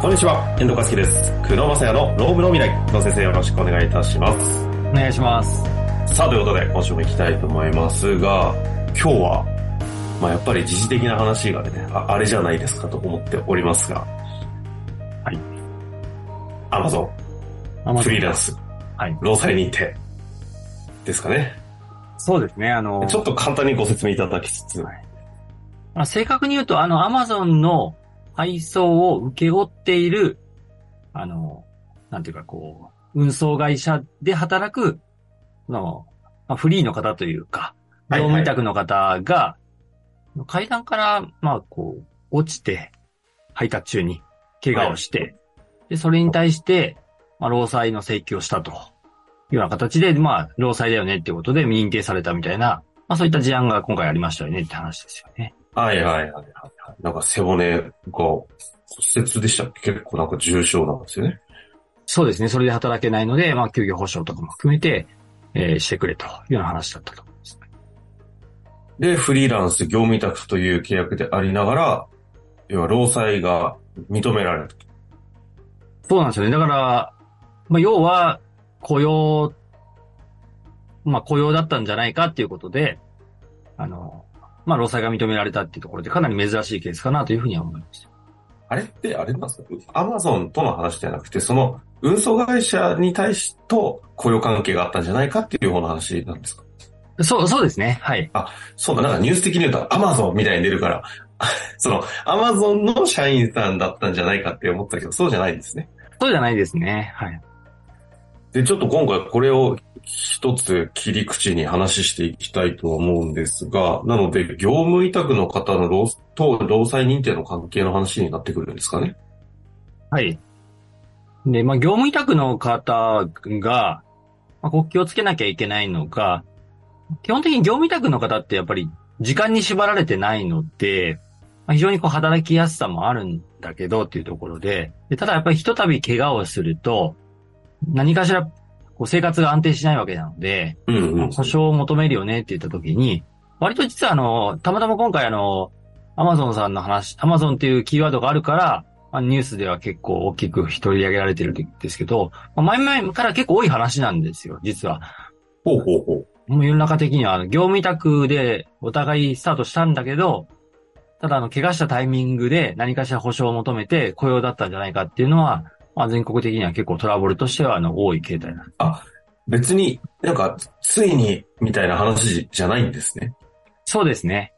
こんにちは、遠藤和樹です。久野正也のロームの未来。久野先生よろしくお願いいたします。お願いします。さあ、ということで、今週も行きたいと思いますが、今日は、まあやっぱり時事的な話がね、ああれじゃないですかと思っておりますが、はい。アマゾン、フリーランス、はい。労災認定、ですかね。そうですね。あの、ちょっと簡単にご説明いただきつつ、はいまあ正確に言うと、あの、アマゾンの配送を請け負っている、あの、なんていうか、こう、運送会社で働く、の、まあ、フリーの方というか、業務委託の方が、階段から、まあ、こう、落ちて、配達中に怪我をして、で、それに対して、まあ、労災の請求をしたと。いうような形で、まあ、労災だよねってことで認定されたみたいな、まあそういった事案が今回ありましたよねって話ですよね。はいはいはいはいはい。なんか背骨が骨折でしたっけ？結構なんか重症なんですよね。そうですね。それで働けないので、まあ、休業保障とかも含めて、えーしてくれというような話だったと思います。で、フリーランス業務委託という契約でありながら、要は労災が認められる。そうなんですよね。だから、まあ、要は、雇用、まあ、雇用だったんじゃないかっていうことで、あの、まあ、労災が認められたっていうところで、かなり珍しいケースかなというふうには思います。あれってあれなんです？かアマゾンとの話ではなくて、その運送会社に対しと雇用関係があったんじゃないかっていう方の話なんですか？そう、そうですね。はい。そうだ、なんかニュース的に言うとアマゾンみたいに出るから、そのアマゾンの社員さんだったんじゃないかって思ったけど、そうじゃないんですね。そうじゃないですね。はい。で、ちょっと今回これを一つ切り口に話していきたいと思うんですが、なので、業務委託の方の労と労災認定の関係の話になってくるんですかね？はい。で、まあ、業務委託の方が、まあ、こう気をつけなきゃいけないのが、基本的に業務委託の方ってやっぱり時間に縛られてないので、まあ、非常にこう働きやすさもあるんだけどっていうところで、でただやっぱりひとたび怪我をすると、何かしらこう生活が安定しないわけなので、うんうん。保証を求めるよねって言った時に、割と実はあの、たまたま今回あの、アマゾンさんの話、アマゾンっていうキーワードがあるから、まあ、ニュースでは結構大きく取り上げられてるんですけど、まあ、前々から結構多い話なんですよ、実は。ほうほうほう。もう世の中的には、業務委託でお互いスタートしたんだけど、ただあの、怪我したタイミングで何かしら保証を求めて雇用だったんじゃないかっていうのは、まあ、全国的には結構トラブルとしてはあの、多い形態なんです別になんか、ついにみたいな話じゃないんですね。そうですね。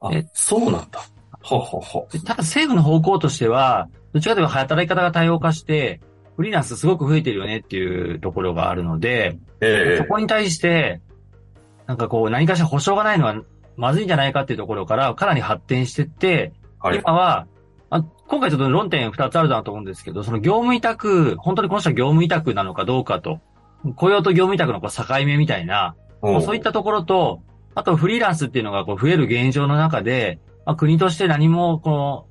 あえ、そうなんだ。ほうほうほう。でただ政府の方向としては、どっちかというと働き方が多様化して、フリーランスすごく増えてるよねっていうところがあるので、ええそこに対して、なんかこう何かしら保証がないのはまずいんじゃないかっていうところからかなり発展してって、はい。今は、あ今回ちょっと論点二つあるなと思うんですけど、その業務委託、本当にこの人は業務委託なのかどうかと、雇用と業務委託のこう境目みたいな、まあそういったところと、あとフリーランスっていうのがこう増える現状の中で、まあ、国として何もこの、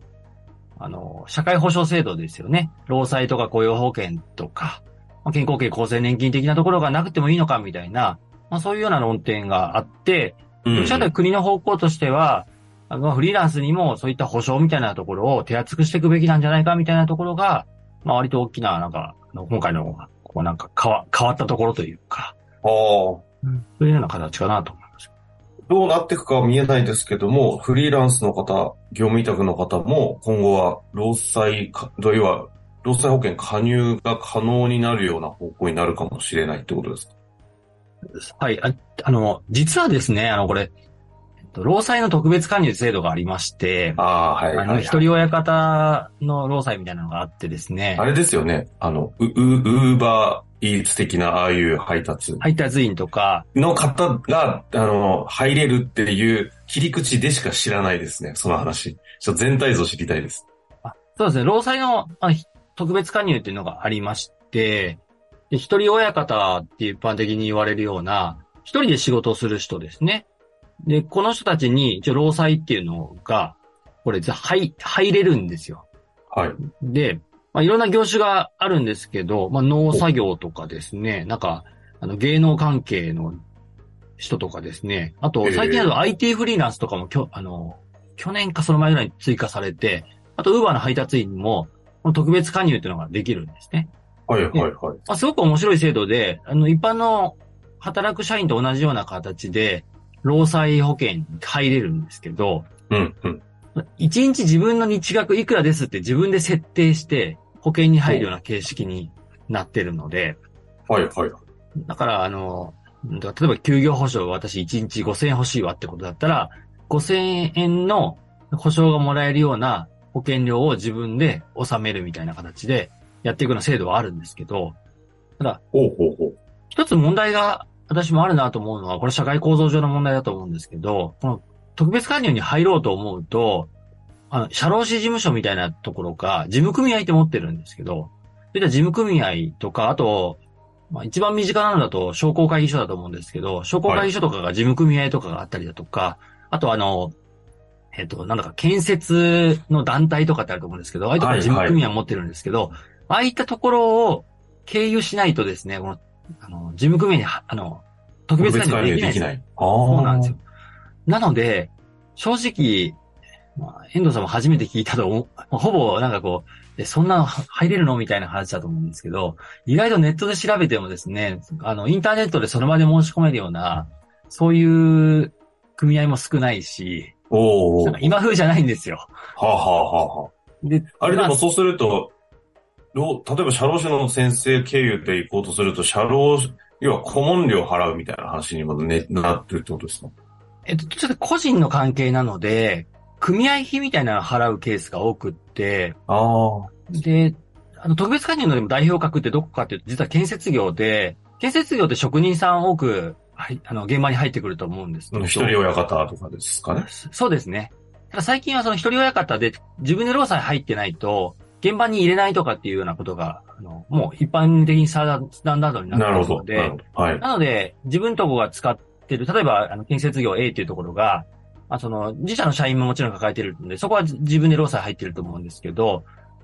あの、社会保障制度ですよね。労災とか雇用保険とか、まあ、健康系厚生年金的なところがなくてもいいのかみたいな、まあそういうような論点があって、うん、どちらか国の方向としては、あの、フリーランスにもそういった保障みたいなところを手厚くしていくべきなんじゃないかみたいなところが、まあ割と大きな、なんか、今回の、こうなんか変わ変わったところというか、ああ。そういうような形かなと思います。どうなっていくかは見えないですけども、フリーランスの方、業務委託の方も、今後は労災か、どういうは、労災保険加入が可能になるような方向になるかもしれないってことですか？はい。ああの、実はですね、あの、これ、と労災の特別加入制度がありまして、ああ、はい、はい、あの、はい。一人親方の労災みたいなのがあってですねあ、れですよね。あの、ウ、ウウーバーイーツ的なああいう配達配達員とか、の方が、あの、入れるっていう切り口でしか知らないですね。その話。ちょっと全体像知りたいです。そうですね、労災のあひ特別加入っていうのがありまして、で一人親方って一般的に言われるような、一人で仕事をする人ですね。で、この人たちに、一応労災っていうのが、これ、入、入れるんですよ。はい。で、まあ、いろんな業種があるんですけど、まあ、農作業とかですね、なんか、あの、芸能関係の人とかですね、あと、最近だと IT フリーランスとかもきょ、あの、去年かその前ぐらいに追加されて、あと、ウーバーの配達員も、特別加入っていうのができるんですね。はいはいはい。まあ、すごく面白い制度で、あの、一般の働く社員と同じような形で、労災保険に入れるんですけど、うんうん。一日自分の日額いくらですって自分で設定して保険に入るような形式になってるので、はいはい。だから、あの、例えば休業保障私1日5000円欲しいわってことだったら、5000円の保証がもらえるような保険料を自分で納めるみたいな形でやっていくような制度はあるんですけど、ただ、ほうほうほう。一つ問題が私もあるなと思うのは、これ社会構造上の問題だと思うんですけど、この特別加入に入ろうと思うと、あの、社労士事務所みたいなところか、事務組合って持ってるんですけど、そういった事務組合とか、あと、まあ、一番身近なのだと商工会議所だと思うんですけど、商工会議所とかが事務組合とかがあったりだとか、あとあの、えっ、と、なんだか建設の団体とかってあると思うんですけど、ああいうところ事務組合持ってるんですけど、ああいったところを経由しないとですね、この、あの、事務組合には、あの、特別加入できないんですよ。い。そうなんですよ。なので、正直、まあ、遠藤さんも初めて聞いたと思う、ほぼなんかこう、えそんなの入れるのみたいな話だと思うんですけど、意外とネットで調べてもですね、あの、インターネットでその場で申し込めるような、そういう組合も少ないし、お今風じゃないんですよ。あ、はあはあはあ、で、あれでまもそうすると、ろ例えば社労士の先生経由で行こうとすると、社労士、要は顧問料払うみたいな話になってるってことですか？えっと、ちょっと個人の関係なので、組合費みたいなのを払うケースが多くって、ああ。で、あの、特別加入のでも代表格ってどこかっていうと、実は建設業で、建設業って職人さん多く、はい、あの、現場に入ってくると思うんですけど。一人親方とかですかね？そうですね。ただ最近はその一人親方で自分で労災入ってないと、現場に入れないとかっていうようなことが、あの、もう一般的にスタンダードになって。いるので。はい。なので、自分とこが使ってる、例えば、あの、建設業 A っていうところが、あその、自社の社員ももちろん抱えてるんで、そこは自分で労災入ってると思うんですけど、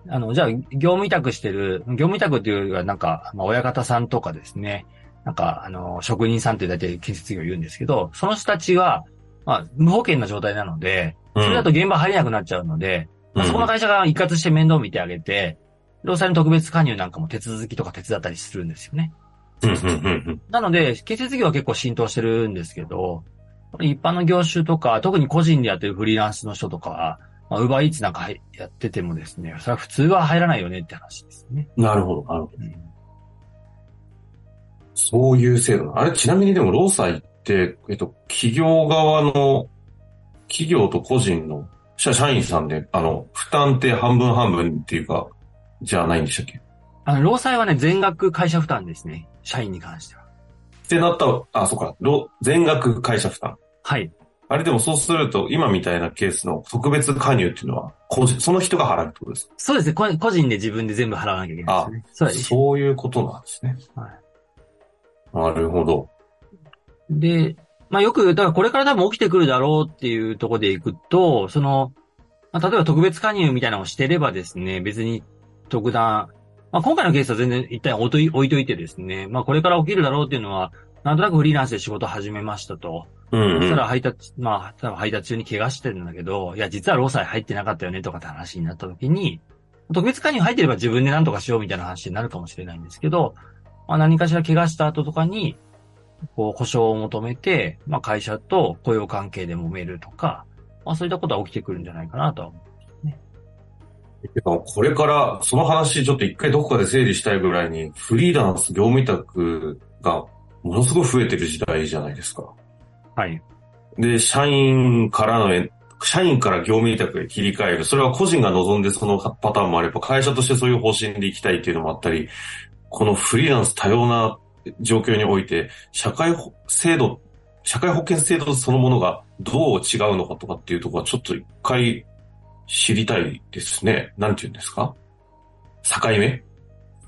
あの、じゃあ、業務委託してる、業務委託っていうよりは、なんか、まあ、親方さんとかですね、なんか、あの、職人さんって大体建設業言うんですけど、その人たちは、まあ、無保険な状態なので、それだと現場入れなくなっちゃうので、まあ、そこの会社が一括して面倒見てあげて、労災の特別加入なんかも手続きとか手伝ったりするんですよね。なので、建設業は結構浸透してるんですけど、一般の業種とか、特に個人でやってるフリーランスの人とかは、まあ、ウーバーイーツなんかはいやっててもですね、それは普通は入らないよねって話ですね。なるほど、なるほど。うんそういう制度なあれ、ちなみにでも、労災って、えっと、企業側の、企業と個人の、社社員さんで、あの、負担って半分半分っていうか、じゃないんでしたっけ？っあの、労災はね、全額会社負担ですね。社員に関しては。てなったら、あ、そうか、労全額会社負担。はい。あれでもそうすると、今みたいなケースの特別加入っていうのは、個人、その人が払うってことですか？そうですね。こ個人で自分で全部払わなきゃいけないですね。そうです。そういうことなんですね。はいなるほど。で、まあよく、だからこれから多分起きてくるだろうっていうところでいくと、その、まあ、例えば特別加入みたいなのをしてればですね、別に特段、まあ今回のケースは全然一旦置いとい置いといてですね、まあこれから起きるだろうっていうのは、なんとなくフリーランスで仕事を始めましたと。うん、そしたうん。ら配達、まあ、多分配達中に怪我してるんだけど、いや、実は労災入ってなかったよねとかって話になった時に、特別加入入ってれば自分で何とかしようみたいな話になるかもしれないんですけど、まあ何かしら怪我した後とかに、こう、保証を求めて、まあ会社と雇用関係で揉めるとか、まあそういったことは起きてくるんじゃないかなとは思う。でもこれから、その話ちょっと一回どこかで整理したいぐらいに、フリーランス業務委託がものすごい増えてる時代じゃないですか。はい。で、社員からのえ、社員から業務委託へ切り替える。それは個人が望んでそのパターンもあれば、会社としてそういう方針で行きたいっていうのもあったり、このフリーランス多様な状況において、社会保制度、社会保険制度そのものがどう違うのかとかっていうところはちょっと一回知りたいですね。なんて言うんですか？境目？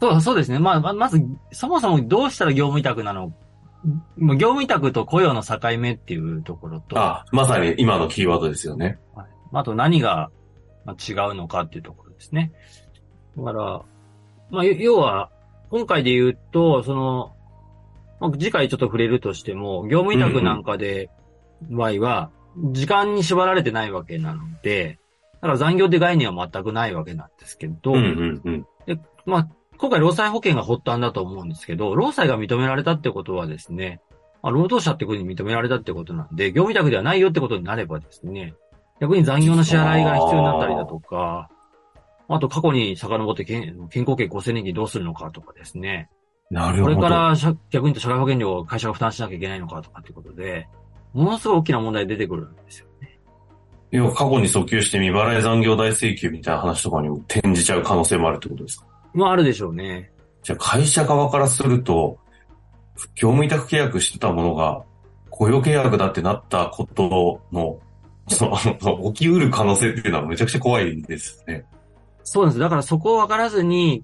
そう、そうですね。まあ、ままず、そもそもどうしたら業務委託なの？まあ業務委託と雇用の境目っていうところと、あ、まさに今のキーワードですよね。はいあと何がまあ違うのかっていうところですね。だから、まあ、要要は、今回で言うと、その、まあ次回ちょっと触れるとしても、業務委託なんかで、場合は、時間に縛られてないわけなので、から残業って概念は全くないわけなんですけど、うんうんうん。で、まあ、今回労災保険が発端だと思うんですけど、労災が認められたってことはですね、まあ、労働者ってことに認められたってことなんで、業務委託ではないよってことになればですね、逆に残業の支払いが必要になったりだとか、あと過去に遡って健健康保険厚生年金どうするのかとかですね、なるほど。これから社逆に言うと社会保険料を会社が負担しなきゃいけないのかとかっていうことで、ものすごい大きな問題出てくるんですよね。要は過去に訴求して未払い残業代請求みたいな話とかにも転じちゃう可能性もあるってことですか？まああるでしょうね。じゃあ会社側からすると、業務委託契約してたものが雇用契約だってなったことの、そ の、起きうる可能性っていうのはめちゃくちゃ怖いですね。そうです。だからそこを分からずに、い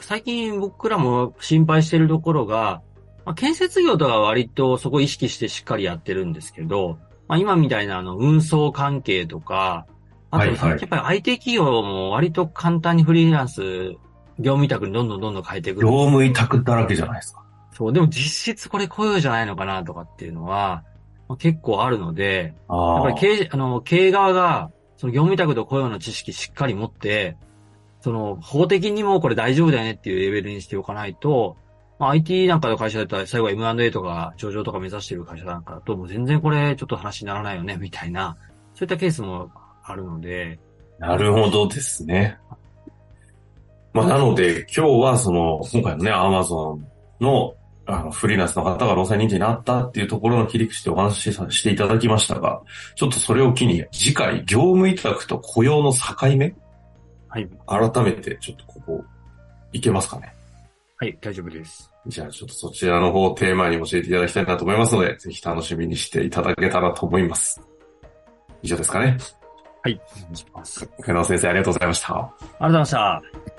最近僕らも心配してるところが、まあ、建設業とかは割とそこを意識してしっかりやってるんですけど、まあ、今みたいなあの運送関係とか、あと、やっぱり IT 企業も割と簡単にフリーランス、業務委託にどんどんどんどん変えていく。業務委託だらけじゃないですか。そう、でも実質これ雇用じゃないのかなとかっていうのは、まあ、結構あるので、や。っぱり経営、あの、経営側が、その業務委託と雇用の知識しっかり持って、その、法的にもこれ大丈夫だよねっていうレベルにしておかないと、まあ、IT なんかの会社だったら最後は M&A とか上場とか目指してる会社なんかだと、もう全然これちょっと話にならないよね、みたいな、そういったケースもあるので、なるほどですね。まあ、なので、今日はその、今回のね、アマゾンの、あの、フリーランスの方が労災認定になったっていうところの切り口でお話しさしていただきましたが、ちょっとそれを機に、次回、業務委託と雇用の境目はい。改めて、ちょっとここ、いけますかね？はい、大丈夫です。じゃあ、ちょっとそちらの方をテーマに教えていただきたいなと思いますので、ぜひ楽しみにしていただけたらと思います。以上ですかね？はい、お願いします。福野先生、ありがとうございました。ありがとうございました。